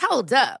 Hold up.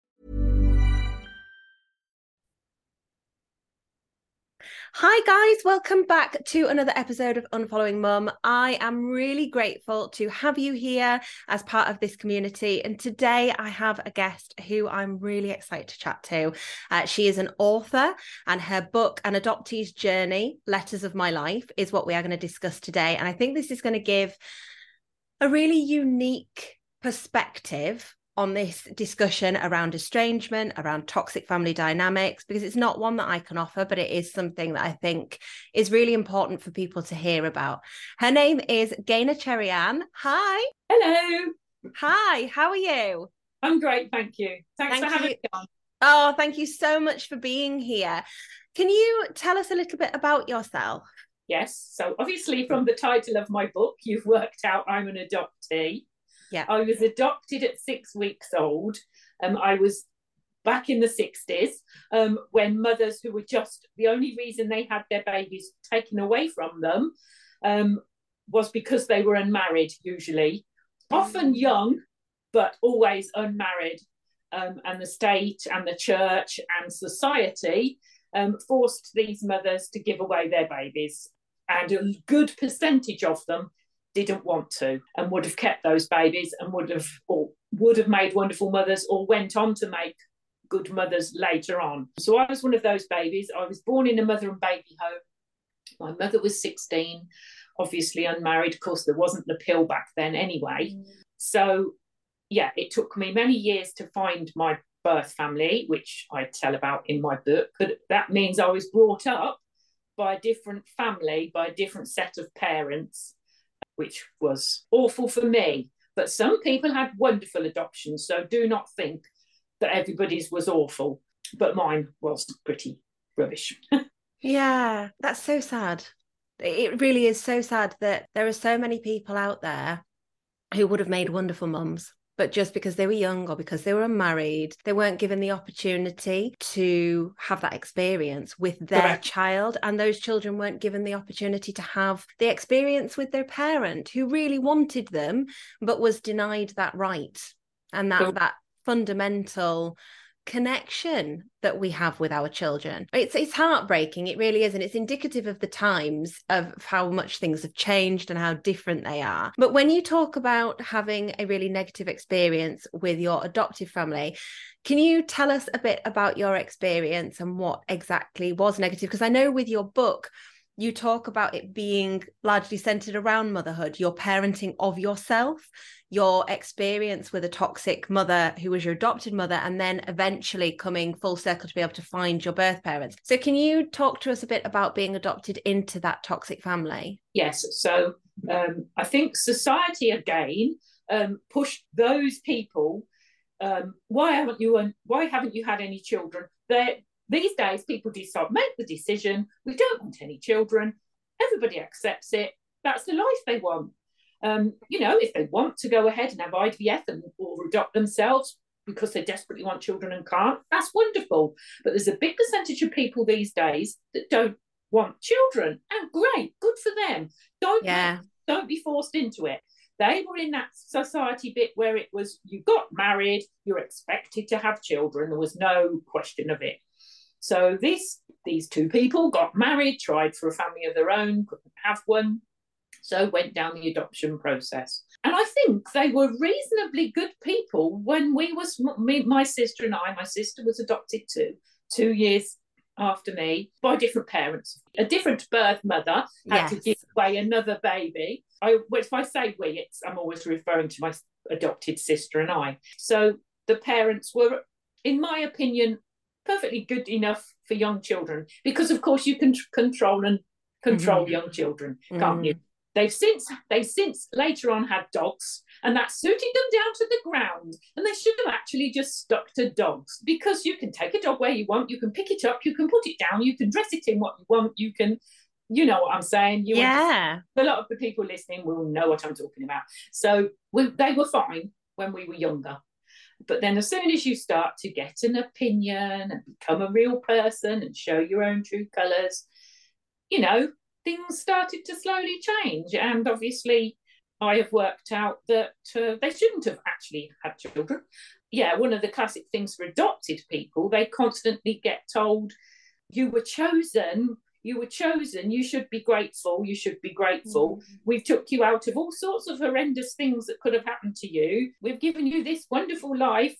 Hi, guys. Welcome back to another episode of Unfollowing Mum. I am really grateful to have you here as part of this community. And today I have a guest who I'm really excited to chat to. Uh, she is an author, and her book, An Adoptee's Journey Letters of My Life, is what we are going to discuss today. And I think this is going to give a really unique perspective on this discussion around estrangement, around toxic family dynamics, because it's not one that I can offer, but it is something that I think is really important for people to hear about. Her name is Gaynor CherieAnn. Hi. Hello. Hi, how are you? I'm great, thank you. Thanks Thank for having you. me on. Oh, thank you so much for being here. Can you tell us a little bit about yourself? Yes. So obviously from the title of my book, you've worked out I'm an adoptee. Yeah. I was adopted at six weeks old. Um, I was back in the 60s um, when mothers who were just the only reason they had their babies taken away from them um, was because they were unmarried, usually, often young, but always unmarried. Um, and the state and the church and society um, forced these mothers to give away their babies. And a good percentage of them didn't want to and would have kept those babies and would have or would have made wonderful mothers or went on to make good mothers later on. So I was one of those babies. I was born in a mother and baby home. My mother was 16, obviously unmarried. Of course, there wasn't the pill back then anyway. Mm. So yeah, it took me many years to find my birth family, which I tell about in my book. But that means I was brought up by a different family, by a different set of parents which was awful for me. But some people had wonderful adoptions, so do not think that everybody's was awful. But mine was pretty rubbish. Yeah, that's so sad. It really is so sad that there are so many people out there who would have made wonderful mums, but just because they were young or because they were unmarried, they weren't given the opportunity to have that experience with their Correct. child. And those children weren't given the opportunity to have the experience with their parent who really wanted them, but was denied that right and that, that fundamental connection that we have with our children. It's it's heartbreaking, it really is, and it's indicative of the times of how much things have changed and how different they are. But when you talk about having a really negative experience with your adoptive family, can you tell us a bit about your experience and what exactly was negative? Because I know with your book, you talk about it being largely centered around motherhood, your parenting of yourself, your experience with a toxic mother who was your adopted mother, and then eventually coming full circle to be able to find your birth parents. So, can you talk to us a bit about being adopted into that toxic family? yes, so um, I think society again um, pushed those people. Um, why haven't you? Why haven't you had any children? They these days, people decide make the decision. We don't want any children. Everybody accepts it. That's the life they want. Um, you know, if they want to go ahead and have IVF and or adopt themselves because they desperately want children and can't, that's wonderful. But there's a big percentage of people these days that don't want children, and great, good for them. Don't yeah. don't be forced into it. They were in that society bit where it was you got married, you're expected to have children. There was no question of it. So this these two people got married, tried for a family of their own, couldn't have one, so went down the adoption process. And I think they were reasonably good people when we was me, my sister and I. My sister was adopted too, two years after me by different parents. A different birth mother had yes. to give away another baby. I, if I say we, it's I'm always referring to my adopted sister and I. So the parents were, in my opinion, perfectly good enough for young children because, of course, you can control and control mm-hmm. young children, can't mm-hmm. you? They've since they've since later on had dogs, and that suited them down to the ground. And they should have actually just stuck to dogs because you can take a dog where you want, you can pick it up, you can put it down, you can dress it in what you want, you can, you know what I'm saying. You yeah. a lot of the people listening will know what I'm talking about. So we, they were fine when we were younger. But then, as soon as you start to get an opinion and become a real person and show your own true colours, you know, things started to slowly change. And obviously, I have worked out that uh, they shouldn't have actually had children. Yeah, one of the classic things for adopted people, they constantly get told, you were chosen you were chosen. You should be grateful. You should be grateful. Mm. we've took you out of all sorts of horrendous things that could have happened to you. We've given you this wonderful life.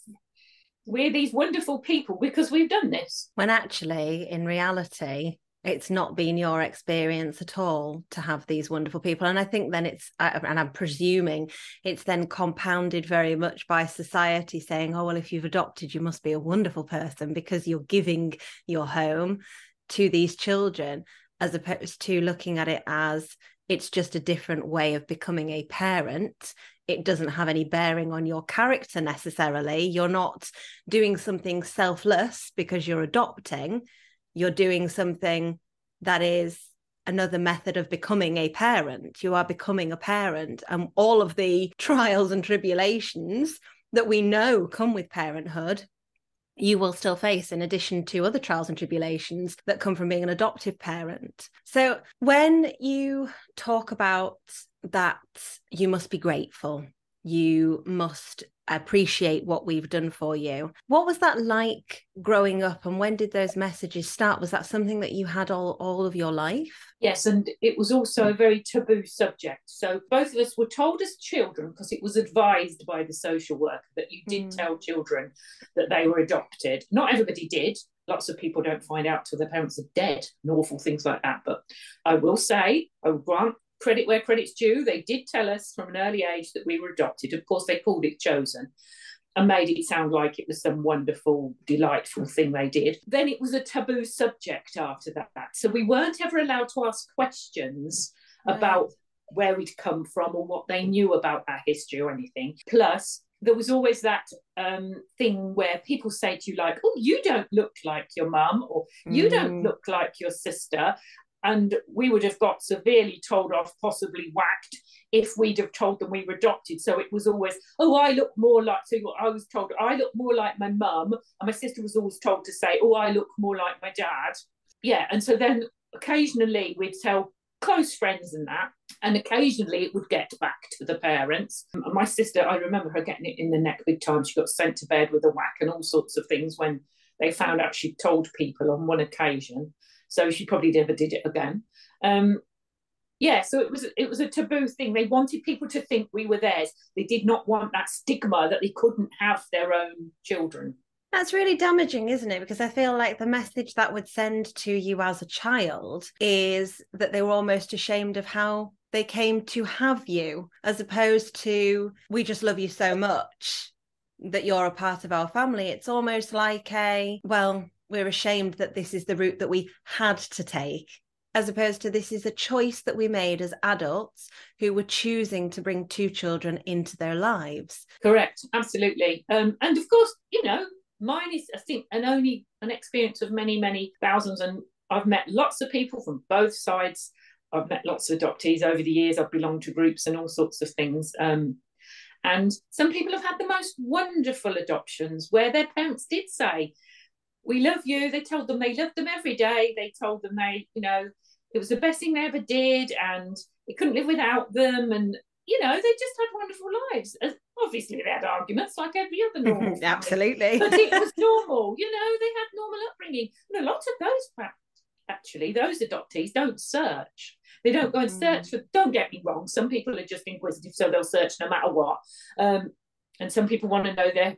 We're these wonderful people because we've done this. When actually in reality it's not been your experience at all to have these wonderful people. And i think then it's and i'm presuming it's then compounded very much by society saying oh well if you've adopted you must be a wonderful person because you're giving your home to these children as opposed to looking at it as it's just a different way of becoming a parent. It doesn't have any bearing on your character necessarily. You're not doing something selfless because you're adopting. You're doing something that is another method of becoming a parent. You are becoming a parent and all of the trials and tribulations that we know come with parenthood you will still face in addition to other trials and tribulations that come from being an adoptive parent. So when you talk about that, you must be grateful. You must appreciate what we've done for you. What was that like growing up and when did those messages start? Was that something that you had all, all of your life? Yes, and it was also a very taboo subject. So both of us were told as children, because it was advised by the social worker that you did mm. tell children that they were adopted. Not everybody did. Lots of people don't find out till their parents are dead and awful things like that. But I will say, I will grant credit where credit's due. They did tell us from an early age that we were adopted. Of course, they called it chosen and made it sound like it was some wonderful, delightful thing they did. Then it was a taboo subject after that. So we weren't ever allowed to ask questions right. about where we'd come from or what they knew about our history or anything. Plus, there was always that um, thing where people say to you, like, oh, you don't look like your mum, or you mm. don't look like your sister and we would have got severely told off, possibly whacked, if we'd have told them we were adopted. So it was always, oh, I look more like. So I was told I look more like my mum, and my sister was always told to say, oh, I look more like my dad. Yeah, and so then occasionally we'd tell close friends and that, and occasionally it would get back to the parents. My sister, I remember her getting it in the neck big time. She got sent to bed with a whack and all sorts of things when they found out she'd told people on one occasion so she probably never did it again. Um, yeah, so it was it was a taboo thing. They wanted people to think we were theirs. They did not want that stigma that they couldn't have their own children. That's really damaging, isn't it? Because I feel like the message that would send to you as a child is that they were almost ashamed of how they came to have you, as opposed to, we just love you so much that you're a part of our family. It's almost like a, well, we're ashamed that this is the route that we had to take as opposed to this is a choice that we made as adults who were choosing to bring two children into their lives. Correct, absolutely. Um, and of course, you know, mine is, I think, an only an experience of many, many thousands. And I've met lots of people from both sides. I've met lots of adoptees over the years. I've belonged to groups and all sorts of things. Um, and some people have had the most wonderful adoptions where their parents did say, We love you. They told them they loved them every day. They told them they, you know, it was the best thing they ever did and they couldn't live without them. And, you know, they just had wonderful lives. Obviously, they had arguments like every other normal Absolutely. but it was normal. You know, they had normal upbringing. And a lot of those, actually, those adoptees don't search. They don't go and search for, don't get me wrong, some people are just inquisitive, so they'll search no matter what. Um, and some people want to know their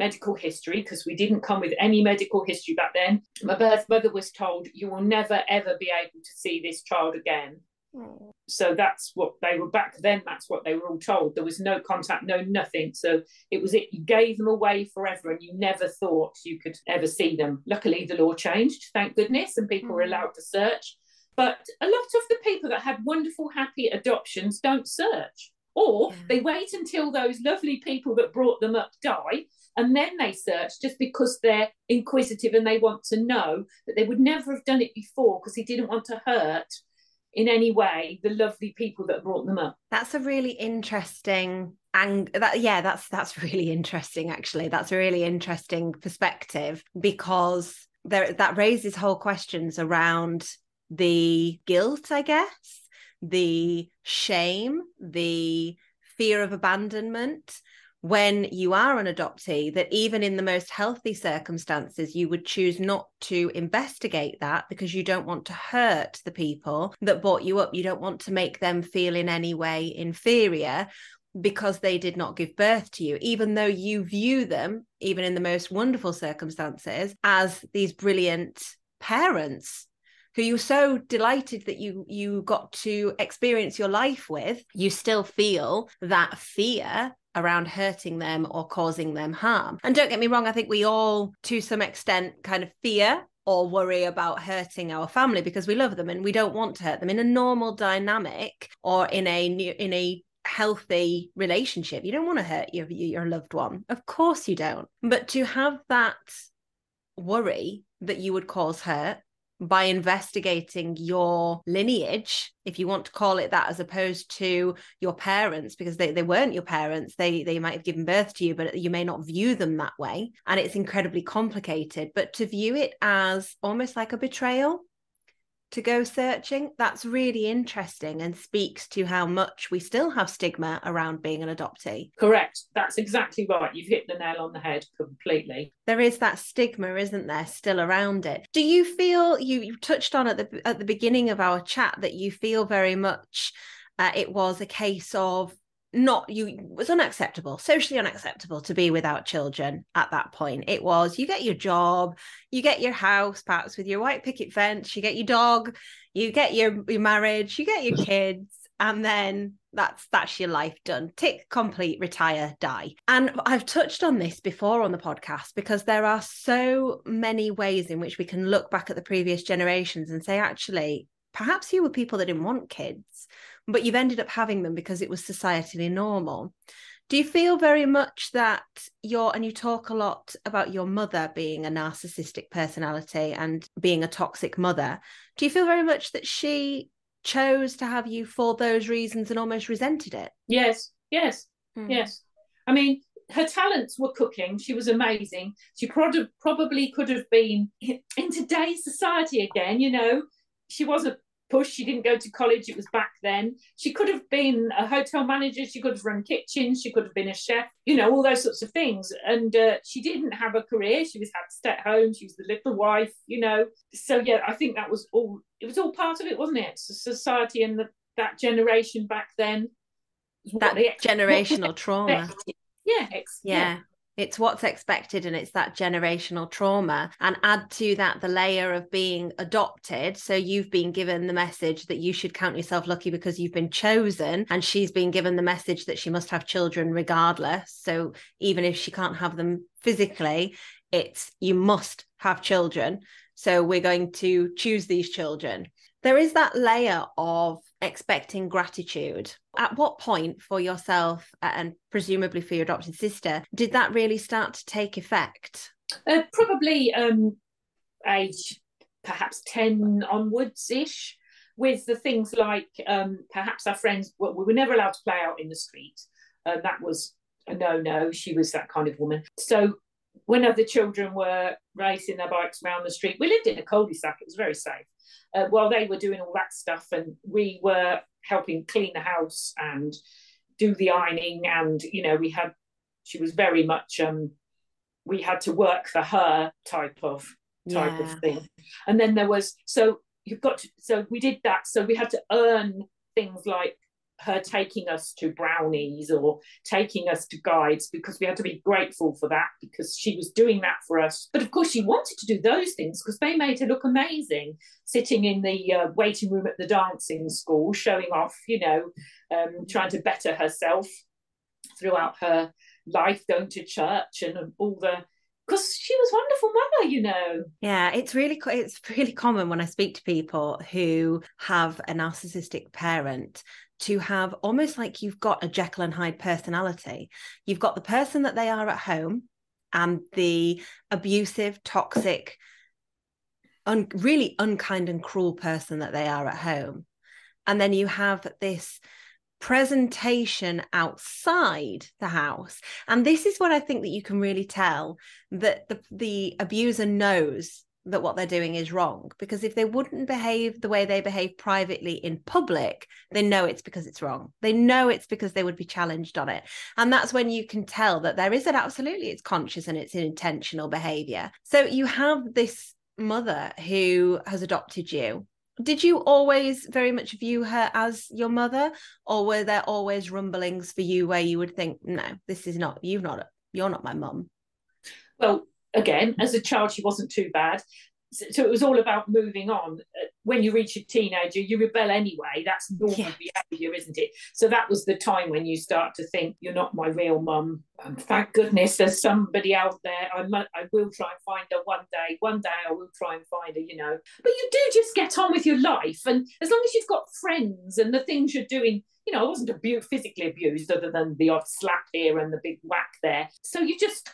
medical history because we didn't come with any medical history back then. My birth mother was told, You will never ever be able to see this child again. Mm. So that's what they were back then. That's what they were all told. There was no contact, no nothing. So it was it. You gave them away forever, and you never thought you could ever see them. Luckily, the law changed, thank goodness, and people mm. were allowed to search. But a lot of the people that had wonderful, happy adoptions don't search, or yeah. they wait until those lovely people that brought them up die and then they search just because they're inquisitive and they want to know that they would never have done it before because he didn't want to hurt in any way the lovely people that brought them up. That's a really interesting and that yeah that's that's really interesting actually. That's a really interesting perspective because there that raises whole questions around the guilt i guess the shame the fear of abandonment when you are an adoptee that even in the most healthy circumstances you would choose not to investigate that because you don't want to hurt the people that brought you up. You don't want to make them feel in any way inferior because they did not give birth to you even though you view them even in the most wonderful circumstances as these brilliant parents who you're so delighted that you you got to experience your life with. You still feel that fear around hurting them or causing them harm. And don't get me wrong, I think we all, to some extent, kind of fear or worry about hurting our family because we love them and we don't want to hurt them. In a normal dynamic or in a in a healthy relationship you don't want to hurt your your loved one. Of course you don't. But to have that worry that you would cause hurt by investigating your lineage if you want to call it that as opposed to your parents because they, they weren't your parents. They they might have given birth to you but you may not view them that way. And it's incredibly complicated. But to view it as almost like a betrayal to go searching, that's really interesting and speaks to how much we still have stigma around being an adoptee. Correct. That's exactly right. You've hit the nail on the head completely. There is that stigma, isn't there, still around it. Do you feel you, you touched on at the at the beginning of our chat that you feel very much uh, it was a case of not you it was unacceptable socially unacceptable to be without children at that point. It was you get your job you get your house perhaps with your white picket fence you get your dog you get your, your marriage you get your kids and then that's that's your life done. Tick complete retire die. And i've touched on this before on the podcast because there are so many ways in which we can look back at the previous generations and say actually perhaps you were people that didn't want kids but you've ended up having them because it was societally normal. Do you feel very much that you're, and you talk a lot about your mother being a narcissistic personality and being a toxic mother? Do you feel very much that she chose to have you for those reasons and almost resented it? Yes, yes, hmm. yes. I mean, her talents were cooking. She was amazing. She pro- probably could have been in today's society again, you know. She wasn't push. She didn't go to college. It was back then. She could have been a hotel manager. She could have run kitchens. She could have been a chef. You know, all those sorts of things. And uh, she didn't have a career. She was had to stay at home. She was the little wife. You know. So yeah, I think that was all. It was all part of it, wasn't it? So society and the, that generation back then. That generational trauma. Yeah, yeah, yeah. It's what's expected and it's that generational trauma. And add to that the layer of being adopted. So you've been given the message that you should count yourself lucky because you've been chosen. And she's been given the message that she must have children regardless. So even if she can't have them physically, it's you must have children. So we're going to choose these children. There is that layer of expecting gratitude. At what point for yourself and presumably for your adopted sister did that really start to take effect? Uh, probably um, age perhaps 10 onwards ish, with the things like um, perhaps our friends, well, we were never allowed to play out in the street. Uh, that was a no no. She was that kind of woman. So when other children were racing their bikes around the street, we lived in a cul-de-sac. It was very safe. Uh, while they were doing all that stuff, and we were helping clean the house and do the ironing, and you know, we had. She was very much. Um, we had to work for her type of type yeah. of thing, and then there was so you've got to. So we did that. So we had to earn things like her taking us to brownies or taking us to guides because we had to be grateful for that because she was doing that for us. But of course, she wanted to do those things because they made her look amazing, sitting in the uh, waiting room at the dancing school, showing off, you know, um, trying to better herself throughout her life, going to church and all the because she was wonderful mother you know yeah it's really it's really common when i speak to people who have a narcissistic parent to have almost like you've got a Jekyll and Hyde personality. You've got the person that they are at home and the abusive, toxic, un- really unkind and cruel person that they are at home. And then you have this presentation outside the house. And this is what I think that you can really tell that the, the abuser knows that what they're doing is wrong because if they wouldn't behave the way they behave privately in public they know it's because it's wrong. They know it's because they would be challenged on it. And that's when you can tell that there is an absolutely it's conscious and it's an intentional behavior. So you have this mother who has adopted you. Did you always very much view her as your mother or were there always rumblings for you where you would think no this is not you've not you're not my mum well again, as a child, she wasn't too bad. So, so, it was all about moving on. Uh, when you reach a teenager, you rebel anyway. That's normal yeah. behaviour, isn't it? So that was the time when you start to think you're not my real mum. And thank goodness there's somebody out there. I, I will try and find her one day. One day I will try and find her, you know. But you do just get on with your life, and as long as you've got friends and the things you're doing you know, I wasn't abused, physically abused other than the odd slap here and the big whack there. So you just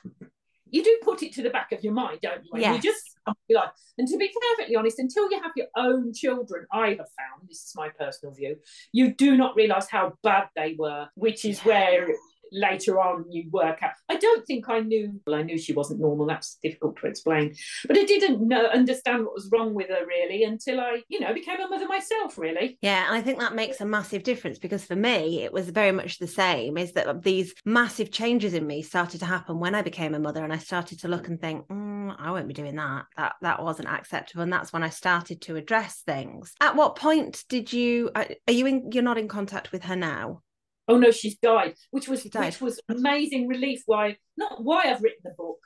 you do put it to the back of your mind, don't you? Yes. You just like, and to be perfectly honest, until you have your own children, I have found this is my personal view, you do not realise how bad they were, which is yeah. where later on you work out. I don't think I knew. Well, I knew she wasn't normal. That's difficult to explain, but I didn't know understand what was wrong with her really until I, you know, became a mother myself. Really. Yeah, and I think that makes a massive difference because for me, it was very much the same. Is that these massive changes in me started to happen when I became a mother, and I started to look and think, mm, I won't be doing that. That that wasn't acceptable, and that's when I started to address things. At what point did you? Are you in? You're not in contact with her now oh no, she's died, which was died. which was amazing relief. Why not? Why I've written the book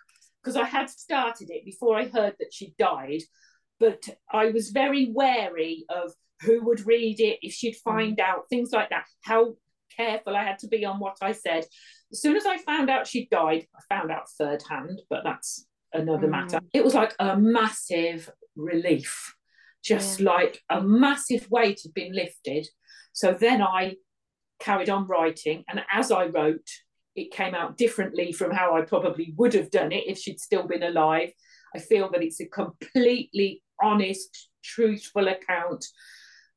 because I had started it before I heard that she died, but I was very wary of who would read it if she'd mm. find mm. out things like that. How careful I had to be on what I said. As soon as I found out she died, I found out third hand, but that's another mm. matter. It was like a massive relief, just yeah. like a massive weight had been lifted. So then I carried on writing. And as I wrote, it came out differently from how I probably would have done it if she'd still been alive. I feel that it's a completely honest, truthful account.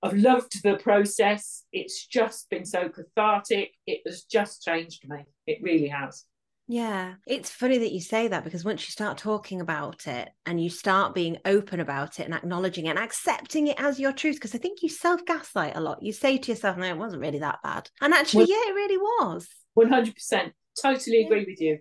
I've loved the process. It's just been so cathartic. It has just changed me. It really has. Yeah, it's funny that you say that because once you start talking about it and you start being open about it and acknowledging it and accepting it as your truth, because I think you self gaslight a lot. You say to yourself, no, it wasn't really that bad. And actually, well, yeah, it really was. 100%. Totally yeah. agree with you.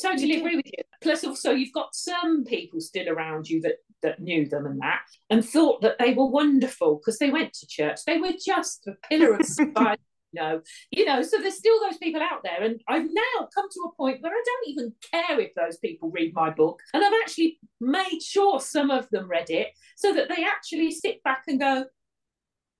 Totally agree with you. Plus, also, you've got some people still around you that that knew them and that and thought that they were wonderful because they went to church. They were just a pillar of fire know you know so there's still those people out there and i've now come to a point where i don't even care if those people read my book and i've actually made sure some of them read it so that they actually sit back and go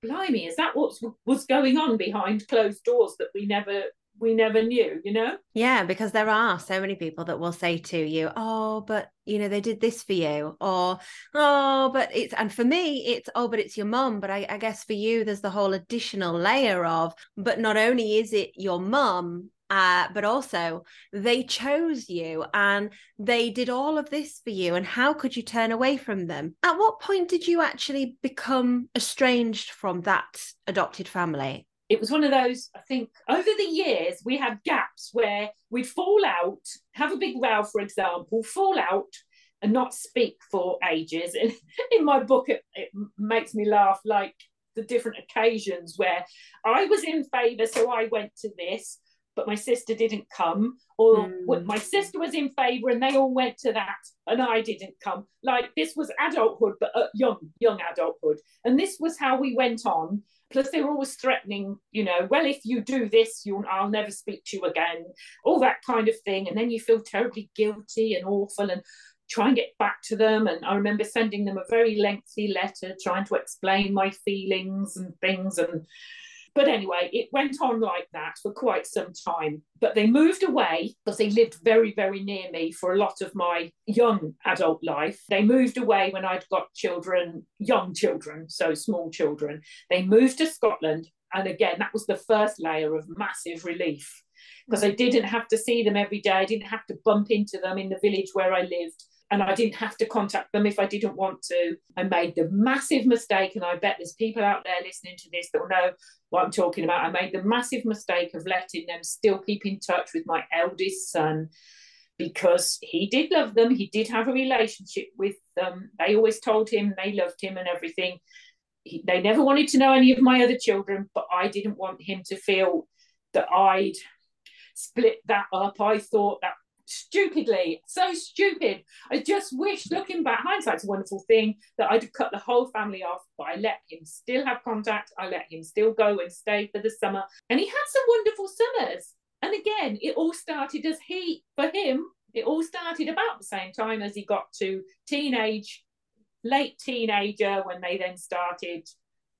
blimey is that what was going on behind closed doors that we never we never knew, you know? Yeah, because there are so many people that will say to you, Oh, but you know, they did this for you, or oh, but it's and for me, it's oh, but it's your mum. But I, I guess for you, there's the whole additional layer of, but not only is it your mum, uh, but also they chose you and they did all of this for you. And how could you turn away from them? At what point did you actually become estranged from that adopted family? It was one of those i think over the years we had gaps where we'd fall out have a big row for example fall out and not speak for ages. And in my book it, it makes me laugh like the different occasions where i was in favor so i went to this but my sister didn't come or mm. my sister was in favor and they all went to that and i didn't come. Like this was adulthood but uh, young young adulthood. And this was how we went on Plus, they were always threatening, you know, well, if you do this, you'll I'll never speak to you again, all that kind of thing. And then you feel terribly guilty and awful and try and get back to them. And I remember sending them a very lengthy letter trying to explain my feelings and things. And but anyway, it went on like that for quite some time. But they moved away because they lived very, very near me for a lot of my young adult life. They moved away when I'd got children, young children, so small children. They moved to Scotland. And again, that was the first layer of massive relief because I didn't have to see them every day. I didn't have to bump into them in the village where I lived and I didn't have to contact them if I didn't want to. I made the massive mistake, and I bet there's people out there listening to this that will know what I'm talking about. I made the massive mistake of letting them still keep in touch with my eldest son because he did love them. He did have a relationship with them. They always told him they loved him and everything. He, they never wanted to know any of my other children, but I didn't want him to feel that I'd split that up. I thought that stupidly, so stupid. I just wish, looking back, hindsight's a wonderful thing, that I'd cut the whole family off, but I let him still have contact. I let him still go and stay for the summer. And he had some wonderful summers. And again, it all started as he, for him, it all started about the same time as he got to teenage, late teenager, when they then started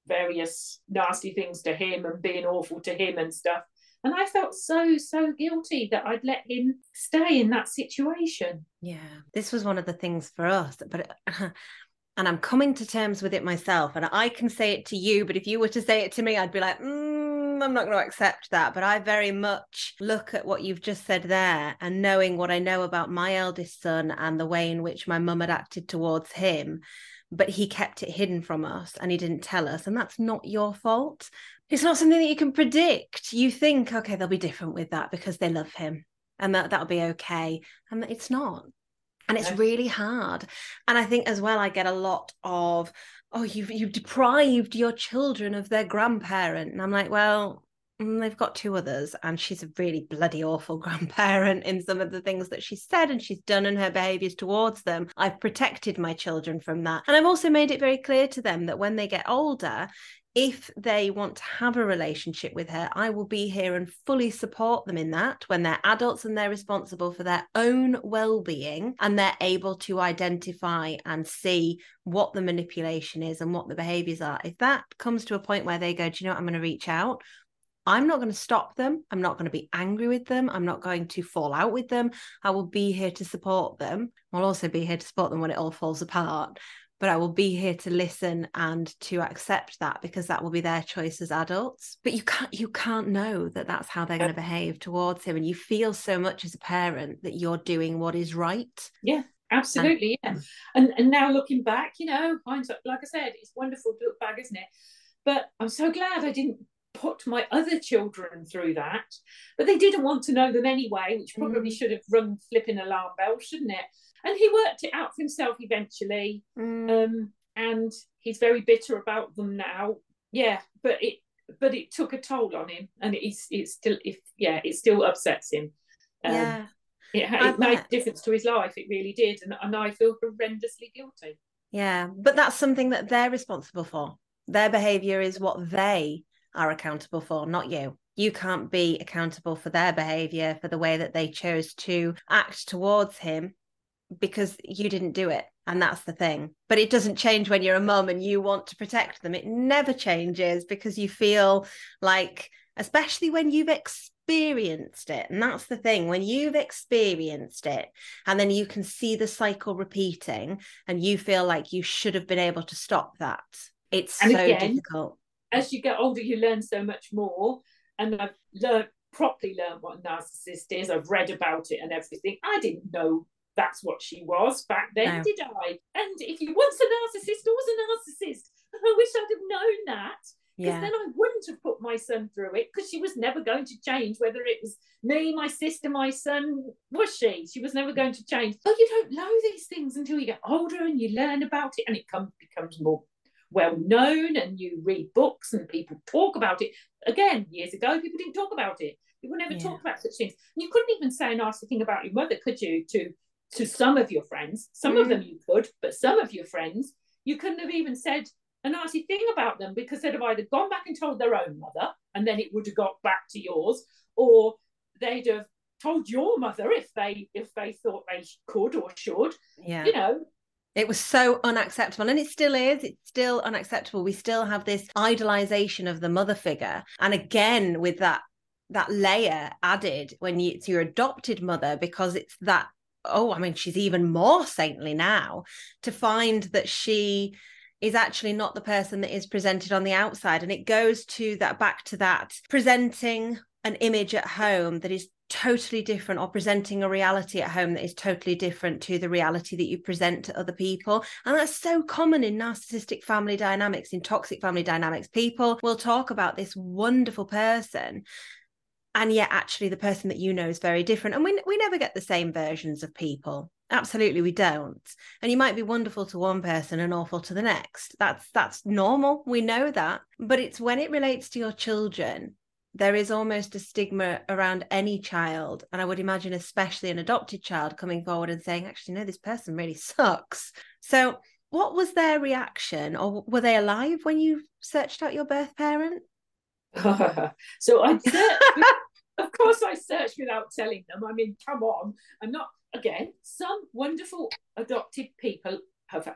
various nasty things to him and being awful to him and stuff. And I felt so, so guilty that I'd let him stay in that situation. Yeah, this was one of the things for us. But and I'm coming to terms with it myself. And I can say it to you, but if you were to say it to me, I'd be like, mm, I'm not going to accept that. But I very much look at what you've just said there and knowing what I know about my eldest son and the way in which my mum had acted towards him. But he kept it hidden from us and he didn't tell us. And that's not your fault it's not something that you can predict. You think, okay, they'll be different with that because they love him and that that'll be okay. And it's not. And it's really hard. And I think as well, I get a lot of, oh, you've you've deprived your children of their grandparent. And I'm like, well, mm, they've got two others and she's a really bloody awful grandparent in some of the things that she said and she's done and her behaviors towards them i've protected my children from that and i've also made it very clear to them that when they get older if they want to have a relationship with her, I will be here and fully support them in that when they're adults and they're responsible for their own well being and they're able to identify and see what the manipulation is and what the behaviors are. If that comes to a point where they go, Do you know what? I'm going to reach out. I'm not going to stop them. I'm not going to be angry with them. I'm not going to fall out with them. I will be here to support them. I'll also be here to support them when it all falls apart but I will be here to listen and to accept that because that will be their choice as adults. But you can't you can't know that that's how they're going to behave towards him, and you feel so much as a parent that you're doing what is right. Yeah, absolutely. And, yeah, and and now looking back, you know, hindsight, like I said, it's wonderful to look back, isn't it? But I'm so glad I didn't put my other children through that. But they didn't want to know them anyway, which probably mm. should have rung flipping alarm bells, shouldn't it? And he worked it out for himself eventually. Mm. Um, and he's very bitter about them now. Yeah, but it but it took a toll on him, and it's it's still if yeah it still upsets him. Um, yeah. It, it made a difference to his life. It really did, and, and I feel horrendously guilty. Yeah, but that's something that they're responsible for. Their behaviour is what they are accountable for, not you. You can't be accountable for their behaviour, for the way that they chose to act towards him because you didn't do it and that's the thing but it doesn't change when you're a mum and you want to protect them it never changes because you feel like especially when you've experienced it. And that's the thing when you've experienced it, and then you can see the cycle repeating, and you feel like you should have been able to stop that. It's And so again, difficult. as you get older, you learn so much more. And I've learned properly learned what narcissist is. I've read about it and everything. I didn't know that's what she was back then, No. did I? And if you once a narcissist, I was a narcissist. Oh, I wish I'd have known that. Because Yeah. then I wouldn't have put my son through it because she was never going to change, whether it was me, my sister, my son, was she? She was never going to change. Oh, you don't know these things until you get older and you learn about it and it come, becomes more well known and you read books and people talk about it. Again, years ago, people didn't talk about it. People never Yeah. talked about such things. And you couldn't even say a nasty thing about your mother, could you? To to some of your friends. Some of Mm. them you could, but some of your friends, you couldn't have even said a nasty thing about them because they'd have either gone back and told their own mother, and then it would have got back to yours, or they'd have told your mother if they if they thought they could or should. Yeah. You know, It was so unacceptable, and it still is. It's still unacceptable. We still have this idolization of the mother figure, and again with that that layer added when you, it's your adopted mother because it's that. Oh, I mean, she's even more saintly now to find that she is actually not the person that is presented on the outside, and it goes to that back to that presenting an image at home that is totally different or presenting a reality at home that is totally different to the reality that you present to other people. And that's so common in narcissistic family dynamics in toxic family dynamics. People will talk about this wonderful person and yet actually the person that you know is very different. And we, we never get the same versions of people. Absolutely we don't. And you might be wonderful to one person and awful to the next. That's that's normal. We know that. But it's when it relates to your children there is almost a stigma around any child. And i would imagine especially an adopted child coming forward and saying actually no this person really sucks. So what was their reaction? Or were they alive when you searched out your birth parent? So I of course, I searched without telling them. I mean, come on, I'm not. Again, some wonderful adopted people have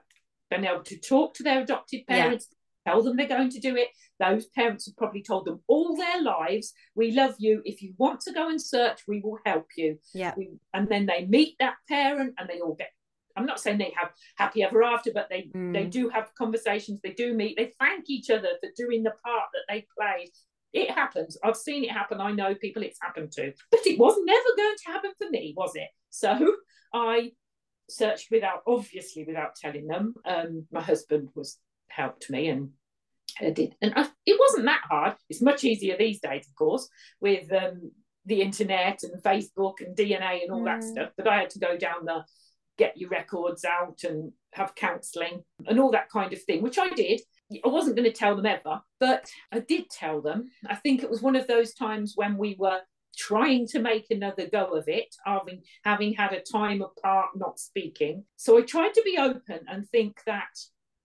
been able to talk to their adopted Yeah. parents, tell them they're going to do it. Those parents have probably told them all their lives, "We love you. If you want to go and search, we will help you." yeah We, and then they meet that parent, and they all get. I'm not saying they have happy ever after, but they Mm. they do have conversations. They do meet. They thank each other for doing the part that they played. It happens. I've seen it happen. I know people it's happened to, but it was never going to happen for me, was it? So I searched without, obviously, without telling them. Um, my husband was helped me and I did, and I, it wasn't that hard. It's much easier these days, of course, with um, the internet and Facebook and DNA and all that Mm. stuff. But I had to go down the get your records out and have counselling and all that kind of thing, which I did. I wasn't going to tell them ever, but I did tell them. I think it was one of those times when we were trying to make another go of it, having having had a time apart, not speaking. So I tried to be open and think that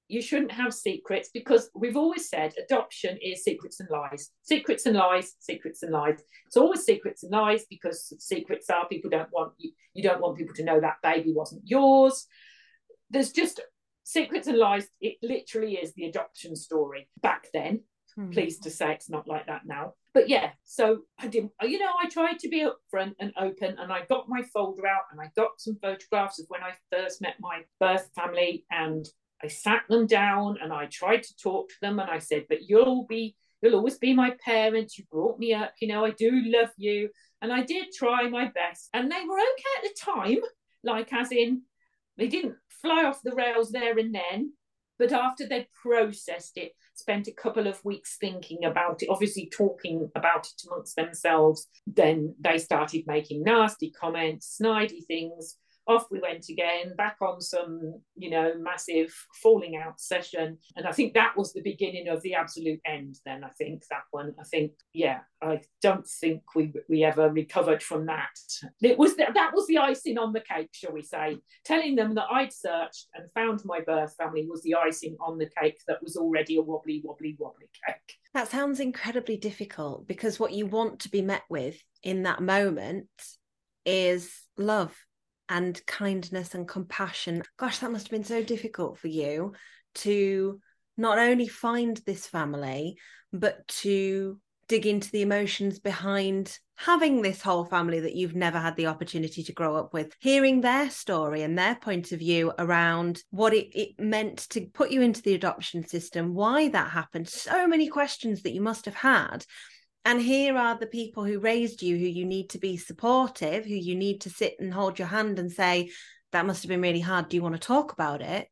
you shouldn't have secrets because we've always said adoption is secrets and lies, secrets and lies, secrets and lies. It's always secrets and lies because secrets are people don't want you. You don't want people to know that baby wasn't yours. There's just secrets and lies. It literally is the adoption story back then. Hmm. Pleased to say it's not like that now. But yeah, so I didn't, you know, I tried to be upfront and open and I got my folder out and I got some photographs of when I first met my birth family and I sat them down and I tried to talk to them and I said, but you'll be, you'll always be my parents. You brought me up, you know, I do love you. And I did try my best. And they were okay at the time, like as in they didn't fly off the rails there and then. But after they'd processed it, spent a couple of weeks thinking about it, obviously talking about it amongst themselves, then they started making nasty comments, snidey things. Off we went again, back on some, you know, massive falling out session. And I think that was the beginning of the absolute end, then. I think that one. I think, yeah, I don't think we we ever recovered from that. It was the, that was the icing on the cake, shall we say. Telling them that I'd searched and found my birth family was the icing on the cake that was already a wobbly, wobbly, wobbly cake. That sounds incredibly difficult because what you want to be met with in that moment is love and kindness and compassion. Gosh, that must have been so difficult for you to not only find this family, but to dig into the emotions behind having this whole family that you've never had the opportunity to grow up with, hearing their story and their point of view around what it, it meant to put you into the adoption system, why that happened, so many questions that you must have had. And here are the people who raised you, who you need to be supportive, who you need to sit and hold your hand and say, that must have been really hard. Do you want to talk about it?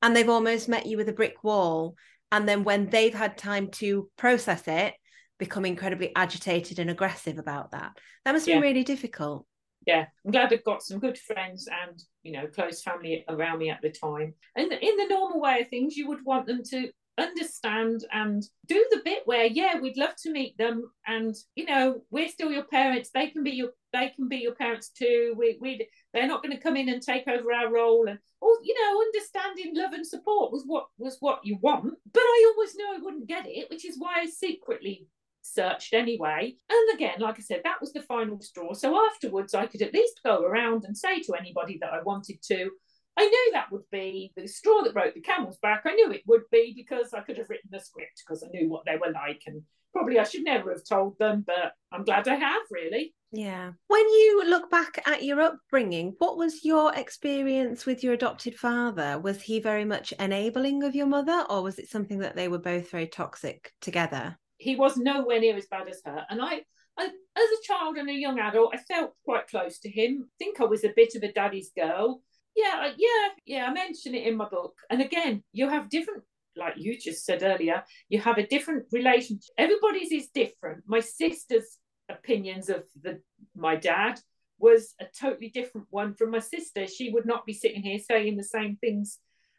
And they've almost met you with a brick wall. And then when they've had time to process it, become incredibly agitated and aggressive about that. That must yeah. be really difficult. Yeah, I'm glad I've got some good friends and you know close family around me at the time. And in the normal way of things, you would want them to understand and do the bit where yeah we'd love to meet them and you know we're still your parents they can be your they can be your parents too we we they're not going to come in and take over our role and all you know understanding love and support was what was what you want but i always knew i wouldn't get it which is why i secretly searched anyway. And again, like I said, that was the final straw. So afterwards, I could at least go around and say to anybody that I wanted to, I knew that would be the straw that broke the camel's back. I knew it would be because I could have written the script because I knew what they were like. And probably I should never have told them, but I'm glad I have, really. Yeah. When you look back at your upbringing, what was your experience with your adopted father? Was he very much enabling of your mother, or was it something that they were both very toxic together? he was nowhere near as bad as her. And I, I, as a child and a young adult, I felt quite close to him. I think I was a bit of a daddy's girl. Yeah, yeah, yeah. I mention it in my book. And again, you have different, like you just said earlier, you have a different relationship. Everybody's is different. My sister's opinions of the my dad was a totally different one from my sister. She would not be sitting here saying the same things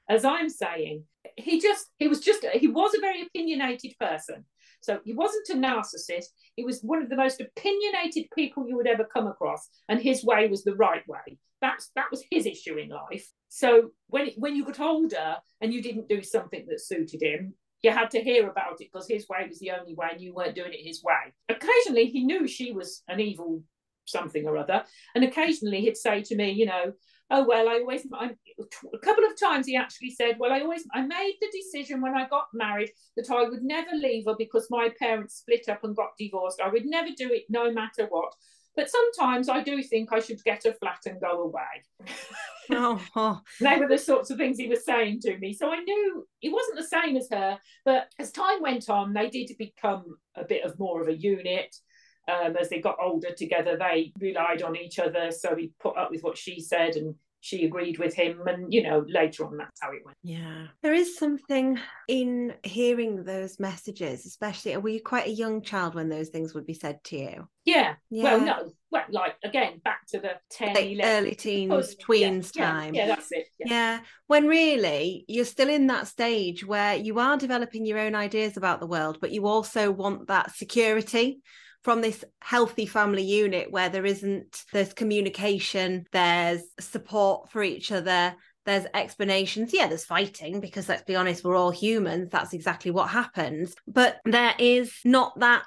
as I'm saying. He just, he was just, he was a very opinionated person. So he wasn't a narcissist. He was one of the most opinionated people you would ever come across, and his way was the right way. That's that was his issue in life. So when when you got older and you didn't do something that suited him, you had to hear about it because his way was the only way, and you weren't doing it his way. Occasionally, he knew she was an evil something or other, and occasionally he'd say to me, you know, oh well i always a couple of times he actually said well i always i made the decision when i got married that i would never leave her because my parents split up and got divorced i would never do it no matter what but sometimes i do think i should get a flat and go away oh, oh. they were the sorts of things he was saying to me so i knew he wasn't the same as her but as time went on they did become a bit of more of a unit um, as they got older together, they relied on each other. So he put up with what she said and she agreed with him. And, you know, later on, that's how it went. Yeah. There is something in hearing those messages, especially, were you quite a young child when those things would be said to you? Yeah. yeah. Well, no. Well, like, again, back to the 10, like 11, early teens, oh, tweens yeah, time. Yeah, yeah, that's it. Yeah. yeah. When really you're still in that stage where you are developing your own ideas about the world, but you also want that security from this healthy family unit where there isn't there's communication there's support for each other there's explanations. Yeah there's fighting because let's be honest we're all humans. That's exactly what happens. But there is not that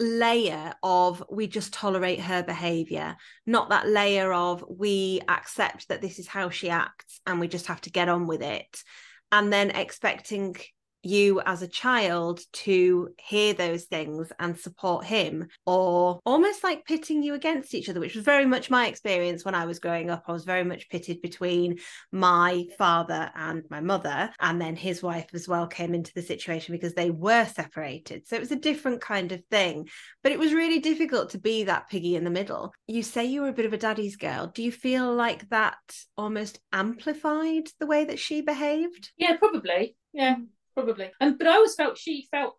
layer of we just tolerate her behavior. Not that layer of we accept that this is how she acts and we just have to get on with it. And then expecting you as a child to hear those things and support him or almost like pitting you against each other which was very much my experience when I was growing up. I was very much pitted between my father and my mother and then his wife as well came into the situation because they were separated. So it was a different kind of thing but it was really difficult to be that piggy in the middle. You say you were a bit of a daddy's girl. Do you feel like that almost amplified the way that she behaved? Yeah probably. Yeah probably. And but I always felt she felt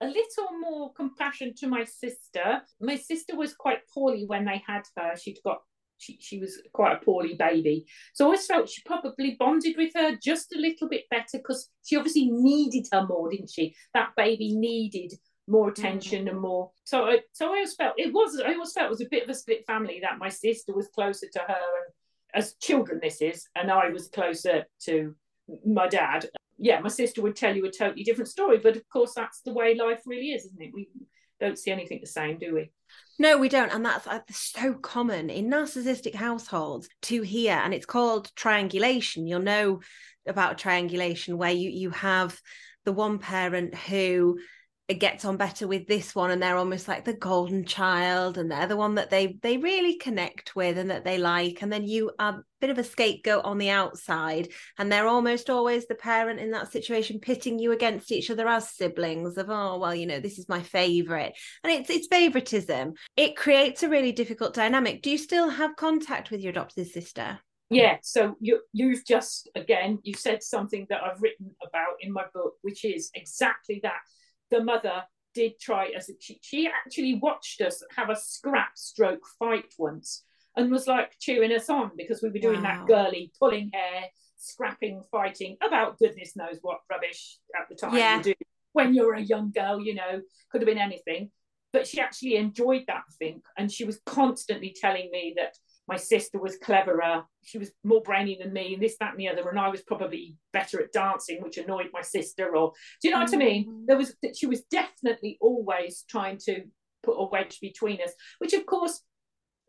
a little more compassion to my sister. My sister was quite poorly when they had her. She'd got she, she was quite a poorly baby. So I always felt she probably bonded with her just a little bit better because she obviously needed her more, didn't she? That baby needed more attention mm. and more. So I so I always felt it was I always felt it was a bit of a split family that my sister was closer to her and as children this is, and I was closer to my dad yeah, my sister would tell you a totally different story. But of course, that's the way life really is, isn't it? We don't see anything the same, do we? No, we don't. And that's so common in narcissistic households to hear. And it's called triangulation. You'll know about triangulation where you, you have the one parent who gets on better with this one and they're almost like the golden child and they're the one that they they really connect with and that they like and then you are a bit of a scapegoat on the outside and they're almost always the parent in that situation pitting you against each other as siblings of oh well you know this is my favorite and it's it's favoritism it creates a really difficult dynamic. Do you still have contact with your adopted sister? Yeah so you you've just again you said something that i've written about in my book which is exactly that the mother did try as a, she, she actually watched us have a scrap stroke fight once and was like cheering us on because we were doing wow. that girly pulling hair scrapping fighting about goodness knows what rubbish at the time yeah. you do when you're a young girl you know could have been anything but she actually enjoyed that thing and she was constantly telling me that my sister was cleverer she was more brainy than me and this that and the other and i was probably better at dancing which annoyed my sister or do you know what i mean mm. there was she was definitely always trying to put a wedge between us which of course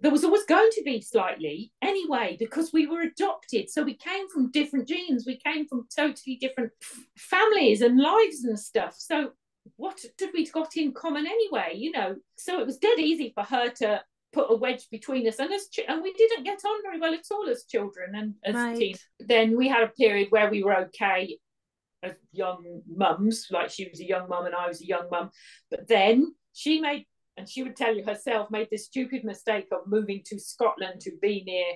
there was always going to be slightly anyway because we were adopted so we came from different genes we came from totally different families and lives and stuff so what did we got in common anyway you know so it was dead easy for her to put a wedge between us and as ch- and we didn't get on very well at all as children and as right. teens then we had a period where we were okay as young mums like she was a young mum and I was a young mum. But then she made and she would tell you herself made this stupid mistake of moving to Scotland to be near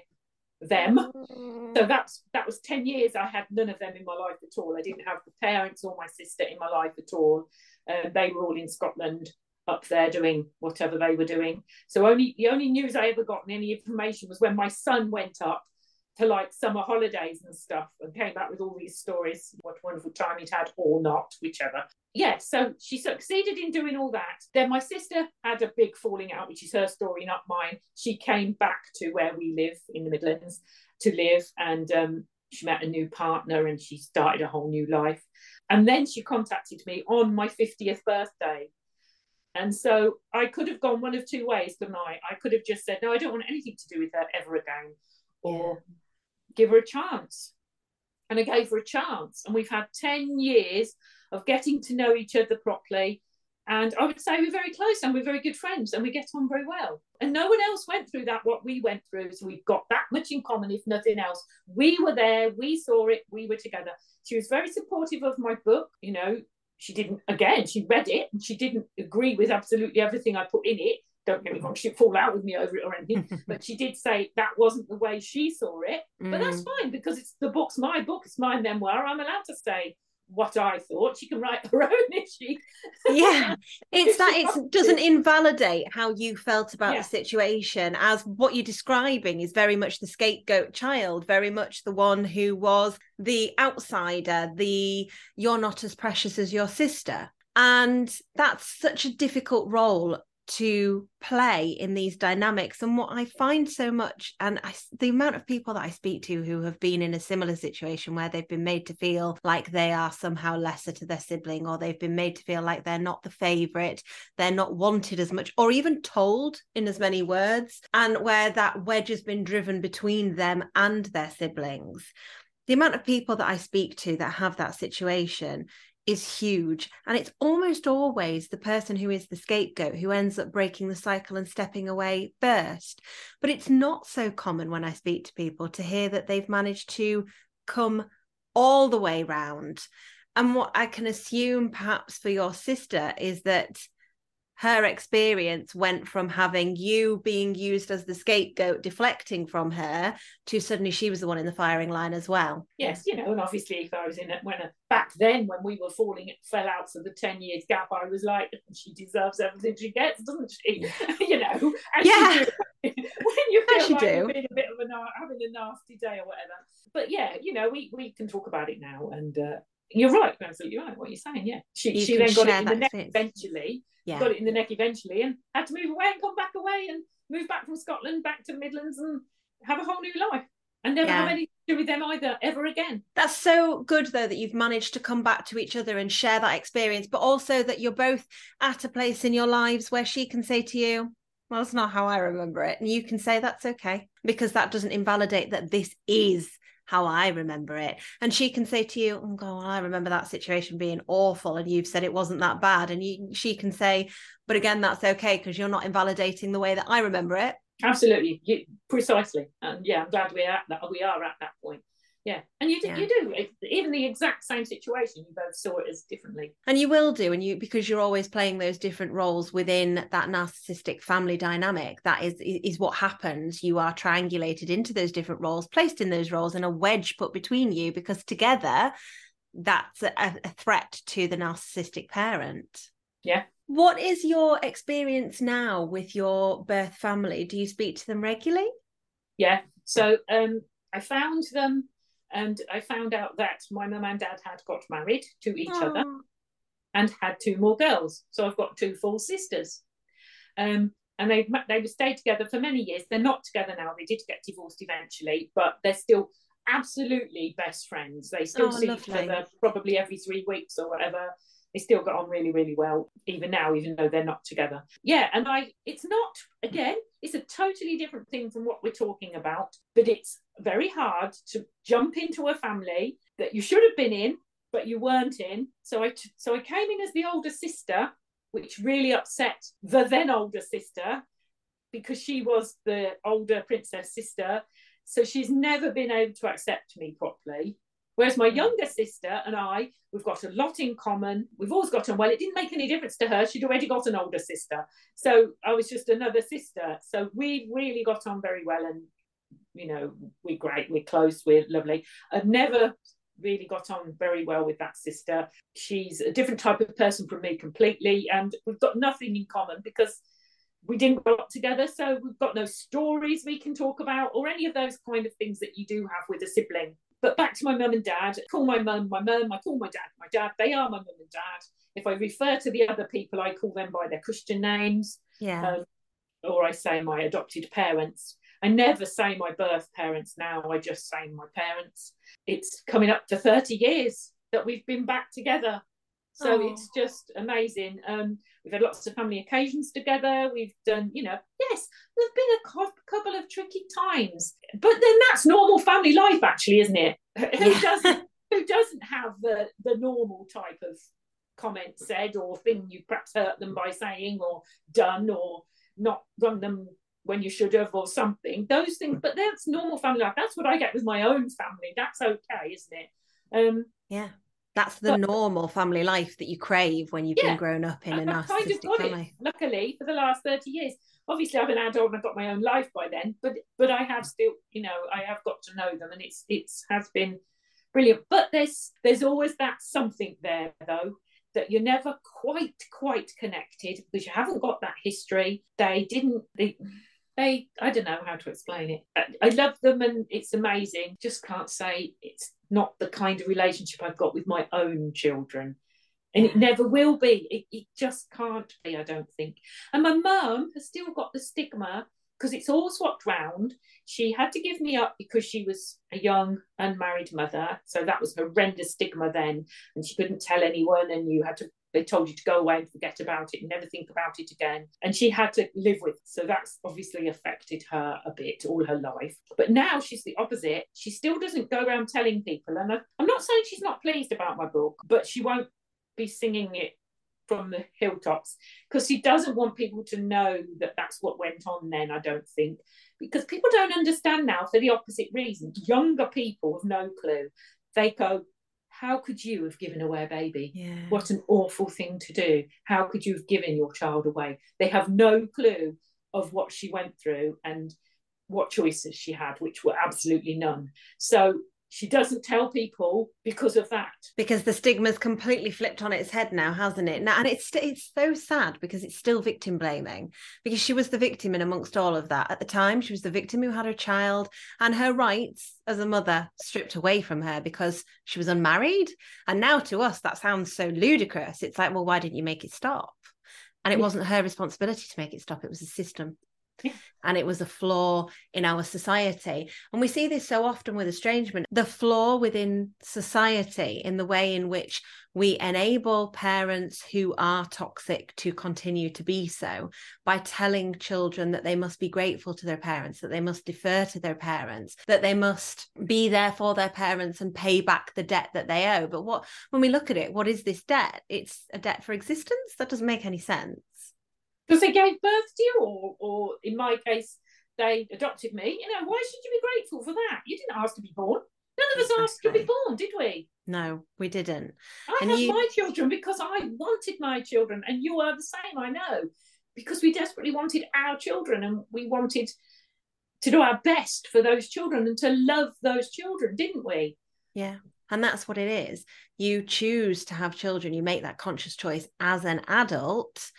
them. Mm. so that's that was 10 years I had none of them in my life at all. I didn't have the parents or my sister in my life at all. Uh, they were all in Scotland up there doing whatever they were doing. So only the only news I ever got and any information was when my son went up to like summer holidays and stuff and came back with all these stories, what wonderful time he'd had or not, whichever. Yeah, so she succeeded in doing all that. Then my sister had a big falling out, which is her story, not mine. She came back to where we live in the Midlands to live and um, she met a new partner and she started a whole new life. And then she contacted me on my 50th birthday and so I could have gone one of two ways, couldn't I? I could have just said, no, I don't want anything to do with her ever again, or yeah. give her a chance. And I gave her a chance. And we've had 10 years of getting to know each other properly. And I would say we're very close and we're very good friends and we get on very well. And no one else went through that, what we went through. So we've got that much in common, if nothing else. We were there, we saw it, we were together. She was very supportive of my book. You know, she didn't again she read it and she didn't agree with absolutely everything i put in it don't get me wrong she'd fall out with me over it or anything but she did say that wasn't the way she saw it mm. but that's mm. fine because it's the book's my book it's my memoir i'm allowed to say what I thought. She can write her own if she. yeah, it's that it doesn't invalidate how you felt about yeah. the situation, as what you're describing is very much the scapegoat child, very much the one who was the outsider, the you're not as precious as your sister. And that's such a difficult role to play in these dynamics. And what i find so much and I, the amount of people that i speak to who have been in a similar situation where they've been made to feel like they are somehow lesser to their sibling or they've been made to feel like they're not the favorite they're not wanted as much or even told in as many words and where that wedge has been driven between them and their siblings. The amount of people that I speak to that have that situation is huge. And it's almost always the person who is the scapegoat who ends up breaking the cycle and stepping away first. But it's not so common when I speak to people to hear that they've managed to come all the way round. And what I can assume perhaps for your sister is that her experience went from having you being used as the scapegoat deflecting from her to suddenly she was the one in the firing line as well. Yes you know and obviously if i was in it when a, back then when we were falling it fell out of the 10 years gap i was like she deserves everything she gets doesn't she? You know yeah. you when you feel as like you you're being a bit of a having a nasty day or whatever. But yeah you know we we can talk about it now and uh, you're right absolutely right what you're saying yeah she, you she then got it in the neck eventually yeah. got it in the neck eventually and had to move away and come back away and move back from Scotland back to Midlands and have a whole new life and never yeah. have anything to do with them either ever again. That's so good though that you've managed to come back to each other and share that experience, but also that you're both at a place in your lives where she can say to you, well, it's not how I remember it. And you can say that's okay because that doesn't invalidate that this is how I remember it. And she can say to you, oh, God, I remember that situation being awful. And you've said it wasn't that bad. And you, she can say, but again, that's okay because you're not invalidating the way that I remember it. Absolutely. You, precisely. And yeah, I'm glad we're at that. We are at that point yeah and you do, yeah. you do even the exact same situation you both saw it as differently. And you will do and you because you're always playing those different roles within that narcissistic family dynamic that is is what happens. You are triangulated into those different roles placed in those roles and a wedge put between you because together that's a, a threat to the narcissistic parent. Yeah. What is your experience now with your birth family? Do you speak to them regularly? Yeah so um I found them and I found out that my mum and dad had got married to each Aww. other and had two more girls. So I've got two full sisters. Um, and they they stayed together for many years. They're not together now. They did get divorced eventually, but they're still absolutely best friends. They still oh, see lovely. each other probably every three weeks or whatever. They still get on really, really well, even now, even though they're not together. Yeah, and I it's not again, it's a totally different thing from what we're talking about, but it's very hard to jump into a family that you should have been in but you weren't in. So i t- so i came in as the older sister which really upset the then older sister because she was the older princess sister. So she's never been able to accept me properly. Whereas my younger sister and i we've got a lot in common. We've always got on well. It didn't make any difference to her. She'd already got an older sister. So i was just another sister. So we really got on very well and you know, we're great, we're close, we're lovely. I've never really got on very well with that sister. She's a different type of person from me completely, and we've got nothing in common because we didn't grow up together. So we've got no stories we can talk about or any of those kind of things that you do have with a sibling. But back to my mum and dad, I call my mum my mum, I call my dad my dad. They are my mum and dad. If I refer to the other people, I call them by their Christian names. Yeah. Um, or I say my adopted parents. I never say my birth parents now, I just say my parents. It's coming up to 30 years that we've been back together. So oh. it's just amazing. Um, we've had lots of family occasions together. We've done, you know, yes, there's been a co- couple of tricky times, but then that's normal family life, actually, isn't it? Who yeah. doesn't who doesn't have the the normal type of comment said or thing you perhaps hurt them by saying or done or not run them when you should have or something those things but that's normal family life. That's what i get with my own family. That's okay isn't it? Um yeah. That's the but, normal family life that you crave when you've yeah, been grown up in a narcissistic kind of got family. It, luckily for the last 30 years. Obviously i've been adult and i've got my own life by then but but i have still you know i have got to know them and it's it's has been brilliant. But there's there's always that something there though that you're never quite quite connected because you haven't got that history. They didn't they, they i don't know how to explain it. I, love them and it's amazing. Just can't say it's not the kind of relationship i've got with my own children. And it never will be. It, it just can't be i don't think. And my mum has still got the stigma because it's all swapped round. She had to give me up because she was a young unmarried mother. So that was horrendous stigma then. And she couldn't tell anyone and you had to they told you to go away and forget about it and never think about it again. And she had to live with. So that's obviously affected her a bit all her life. But now she's the opposite. She still doesn't go around telling people. And I'm not saying she's not pleased about my book, but she won't be singing it from the hilltops because she doesn't want people to know that that's what went on then i don't think because people don't understand now for the opposite reason younger people have no clue they go how could you have given away a baby? Yeah. What an awful thing to do. How could you have given your child away? They have no clue of what she went through and what choices she had, which were absolutely none. So she doesn't tell people because of that. Because the stigma's completely flipped on its head now hasn't it? Now and it's it's so sad because it's still victim blaming. Because she was the victim in amongst all of that. At the time she was the victim who had her child and her rights as a mother stripped away from her because she was unmarried. And now to us that sounds so ludicrous. It's like well why didn't you make it stop? And it wasn't her responsibility to make it stop. It was the system and it was a flaw in our society. And we see this so often with estrangement the flaw within society in the way in which we enable parents who are toxic to continue to be so by telling children that they must be grateful to their parents, that they must defer to their parents, that they must be there for their parents and pay back the debt that they owe. But what, when we look at it, what is this debt? It's a debt for existence. That doesn't make any sense because they gave birth to you, or, or in my case, they adopted me. You know, why should you be grateful for that? You didn't ask to be born. None of us asked to be born, did we? No, we didn't. I and have you... my children because I wanted my children, and you are the same. I know, because we desperately wanted our children, and we wanted to do our best for those children and to love those children, didn't we? Yeah. And that's what it is. You choose to have children, you make that conscious choice as an adult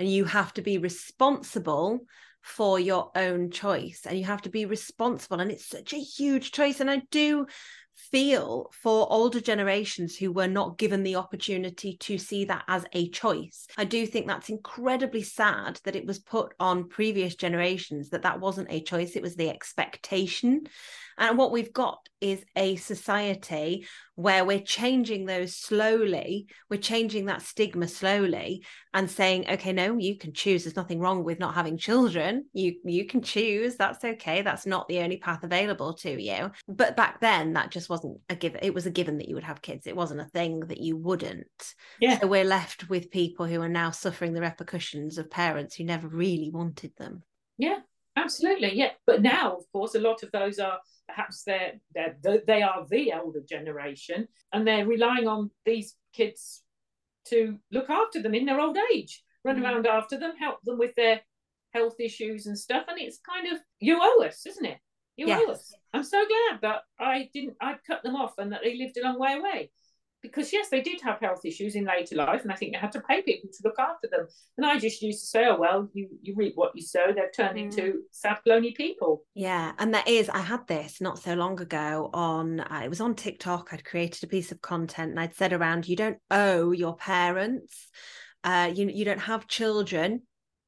and you have to be responsible for your own choice and you have to be responsible and it's such a huge choice and i do feel for older generations who were not given the opportunity to see that as a choice. I do think that's incredibly sad that it was put on previous generations that that wasn't a choice, it was the expectation. And what we've got is a society where we're changing those slowly. We're changing that stigma slowly and saying, okay, no, you can choose. There's nothing wrong with not having children. You you can choose. That's okay. That's not the only path available to you. But back then, that just wasn't a given. It was a given that you would have kids. It wasn't a thing that you wouldn't. Yeah. So we're left with people who are now suffering the repercussions of parents who never really wanted them. Yeah, absolutely. Yeah. But now, of course, a lot of those are perhaps they're, they're they are the elder generation and they're relying on these kids to look after them in their old age run mm. around after them help them with their health issues and stuff and it's kind of you owe us isn't it you yes. owe us i'm so glad that i didn't i cut them off and that they lived a long way away because yes, they did have health issues in later life, and I think they had to pay people to look after them. And I just used to say, "Oh well, you you reap what you sow." They've turned mm. into sad, lonely people. Yeah, and that is. I had this not so long ago on. Uh, it was on TikTok. I'd created a piece of content, and I'd said around, "You don't owe your parents." Uh, you you don't have children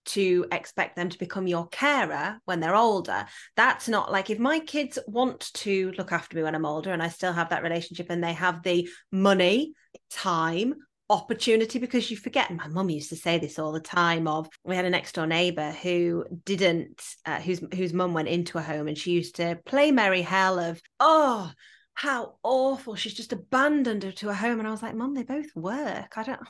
to expect them to become your carer when they're older. That's not like if my kids want to look after me when I'm older and I still have that relationship and they have the money, time, opportunity because you forget my mum used to say this all the time of we had a next door neighbor who didn't uh, whose whose mum went into a home and she used to play merry hell of oh how awful she's just abandoned her to a home and i was like mum they both work i don't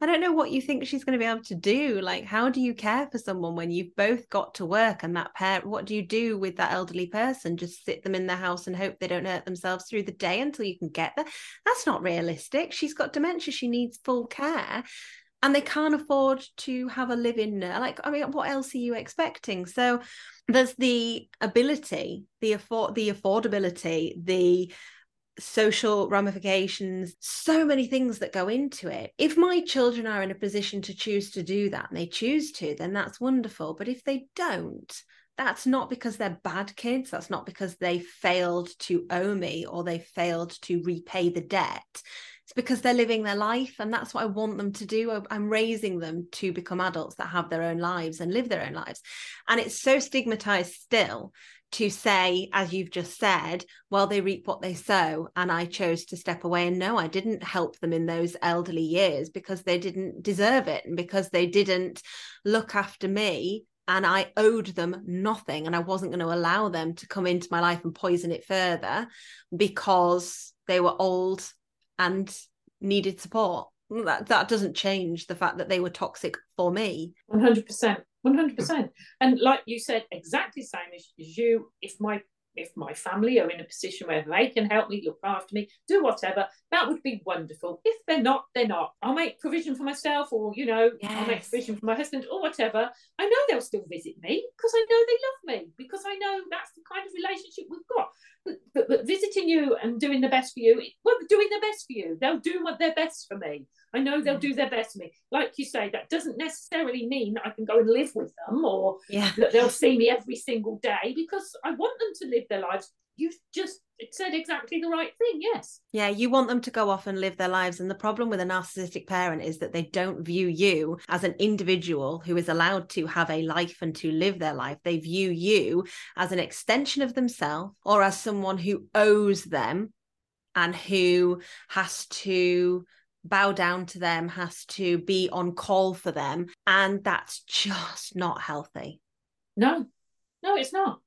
I don't know what you think she's going to be able to do. Like, how do you care for someone when you've both got to work and that pair? What do you do with that elderly person? Just sit them in the house and hope they don't hurt themselves through the day until you can get there? That's not realistic. She's got dementia. She needs full care. And they can't afford to have a live in. Like, I mean, what else are you expecting? So there's the ability, the afford, the affordability, the social ramifications, so many things that go into it. If my children are in a position to choose to do that and they choose to, then that's wonderful. But if they don't, that's not because they're bad kids. That's not because they failed to owe me or they failed to repay the debt. It's because they're living their life. And that's what I want them to do. I'm raising them to become adults that have their own lives and live their own lives. And it's so stigmatized still to say, as you've just said, well, they reap what they sow. And I chose to step away. And no, I didn't help them in those elderly years because they didn't deserve it and because they didn't look after me. And I owed them nothing. And I wasn't going to allow them to come into my life and poison it further because they were old and needed support. That, that doesn't change the fact that they were toxic for me. 100%. 100% and like you said exactly the same as, you. If my if my family are in a position where they can help me look after me do whatever that would be wonderful. If they're not they're not. I'll make provision for myself or you know yes. i'll make provision for my husband or whatever. I know they'll still visit me because i know they love me because i know that's the kind of relationship we've got but, but, visiting you and doing the best for you well doing the best for you they'll do what their best for me I know they'll mm. do their best for me. Like you say, that doesn't necessarily mean that I can go and live with them or yeah. that they'll see me every single day because I want them to live their lives. You just, said exactly the right thing. Yes. Yeah, you want them to go off and live their lives. And the problem with a narcissistic parent is that they don't view you as an individual who is allowed to have a life and to live their life. They view you as an extension of themselves or as someone who owes them and who has to bow down to them, has to be on call for them. And that's just not healthy. No, no, it's not.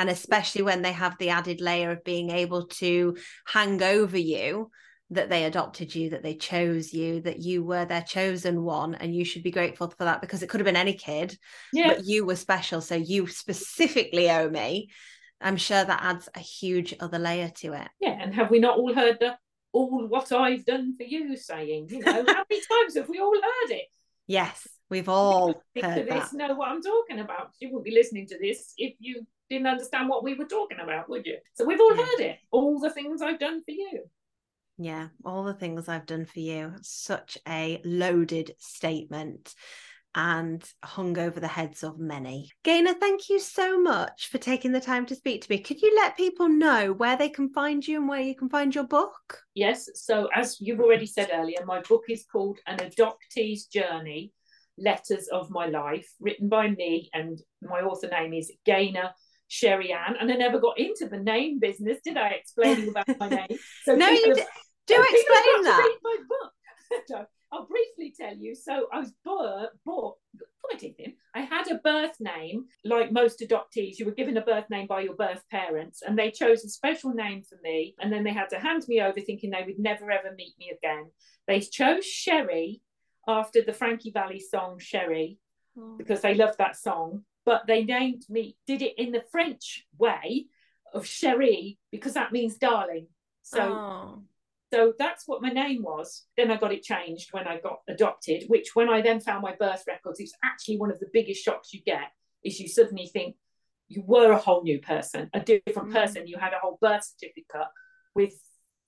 And especially when they have the added layer of being able to hang over you that they adopted you, that they chose you, that you were their chosen one, and you should be grateful for that because it could have been any kid, Yeah. but you were special. So you specifically owe me. I'm sure that adds a huge other layer to it. Yeah. And have we not all heard the all what I've done for you saying? You know, how many times have we all heard it? Yes, we've all heard this that. know what I'm talking about. You wouldn't be listening to this if you didn't understand what we were talking about, would you? So we've all Yeah. heard it. All the things I've done for you. Yeah, all the things I've done for you. Such a loaded statement and hung over the heads of many. Gaynor, thank you so much for taking the time to speak to me. Could you let people know where they can find you and where you can find your book? Yes. So, as you've already said earlier, my book is called An Adoptee's Journey Letters of My Life, written by me, and my author name is Gaynor CherieAnn. And I never got into the name business, did I? Explaining about my name. So, No, you d- do explain that. my book. So, I'll briefly tell you. So, I was born, born. I had a birth name, like most adoptees. You were given a birth name by your birth parents, and they chose a special name for me. And then they had to hand me over, thinking they would never ever meet me again. They chose Sherry after the Frankie Valli song Sherry because they loved that song. But they named me, did it in the French way of Cherie because that means darling. So Oh. so that's what my name was. Then I got it changed when I got adopted, which when I then found my birth records, it's actually one of the biggest shocks you get is you suddenly think you were a whole new person, a different Mm. person. You had a whole birth certificate with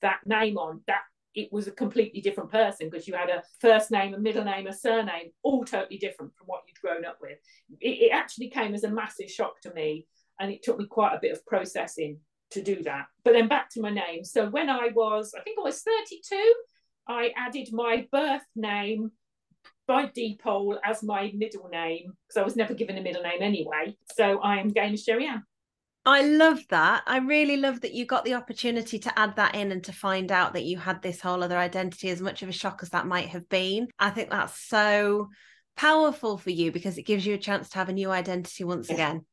that name on. That it was a completely different person because you had a first name, a middle name, a surname, all totally different from what you'd grown up with. It, it actually came as a massive shock to me, and it took me quite a bit of processing to do that. But then back to my name. So when I was, I think I was 32, I added my birth name by deed poll as my middle name because I was never given a middle name anyway. So I am Gaynor CherieAnn. I love that. I really love that you got the opportunity to add that in and to find out that you had this whole other identity, as much of a shock as that might have been. I think that's so powerful for you because it gives you a chance to have a new identity once again.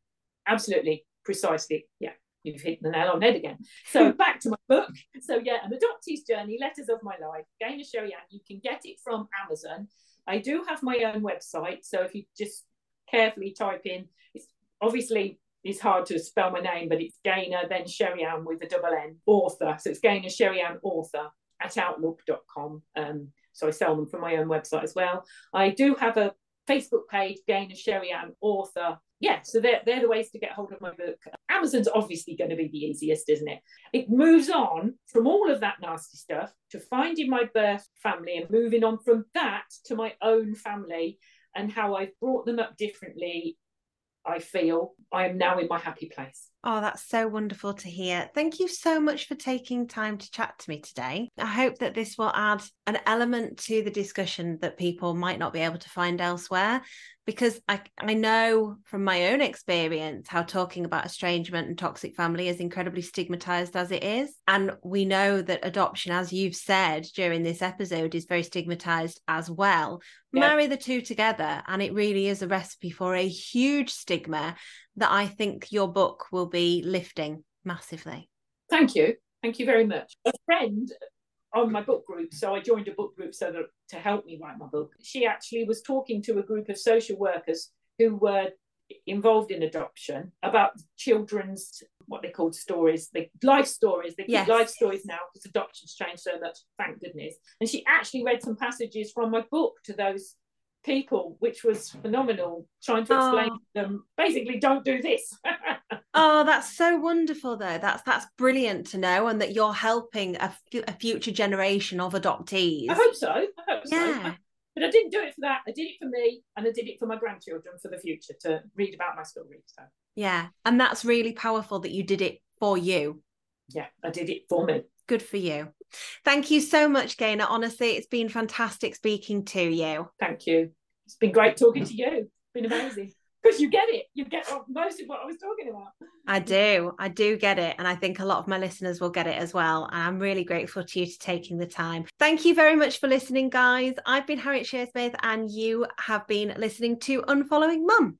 Absolutely, precisely. Yeah, you've hit the nail on the head again. So back to my book. So yeah, an adoptee's journey, letters of my life, Gaynor CherieAnn. You can get it from Amazon. I do have my own website, so if you just carefully type in, it's obviously it's hard to spell my name, but it's Gaynor, then CherieAnn with a double N author. So it's Gaynor Sherry Ann author at outlook.com. Um, so I sell them from my own website as well. I do have a Facebook page, Gaynor Sherry Ann author. Yeah, so they're, they're the ways to get hold of my book. Amazon's obviously going to be the easiest, isn't it? It moves on from all of that nasty stuff to finding my birth family and moving on from that to my own family and how I've brought them up differently. I feel I am now in my happy place. Oh, that's so wonderful to hear. Thank you so much for taking time to chat to me today. I hope that this will add an element to the discussion that people might not be able to find elsewhere. Because I, I know from my own experience how talking about estrangement and toxic family is incredibly stigmatized as it is. And we know that adoption, as you've said during this episode, is very stigmatized as well. Yeah. Marry the two together, and it really is a recipe for a huge stigma that I think your book will be lifting massively. Thank you. Thank you very much. A friend on my book group, so I joined a book group so that to help me write my book. She actually was talking to a group of social workers who were involved in adoption about children's what they called stories, the life stories. They keep Yes. life stories now because adoption's changed so much, thank goodness. And she actually read some passages from my book to those people, which was phenomenal, trying to explain Oh. to them basically don't do this. Oh, that's so wonderful, though. That's that's brilliant to know, and that you're helping a, future generation of adoptees. I hope so. I hope so. But I didn't do it for that. I did it for me and I did it for my grandchildren for the future to read about my story. So Yeah, and that's really powerful that you did it for you. yeah, I did it for me. Good for you. Thank you so much, Gaynor. Honestly, it's been fantastic speaking to you. Thank you. It's been great talking to you. It's been amazing. Because you get it. You get most of what I was talking about. I do. I do get it. And I think a lot of my listeners will get it as well. And I'm really grateful to you to taking the time. Thank you very much for listening, guys. I've been Harriet Shearsmith, and you have been listening to Unfollowing Mum.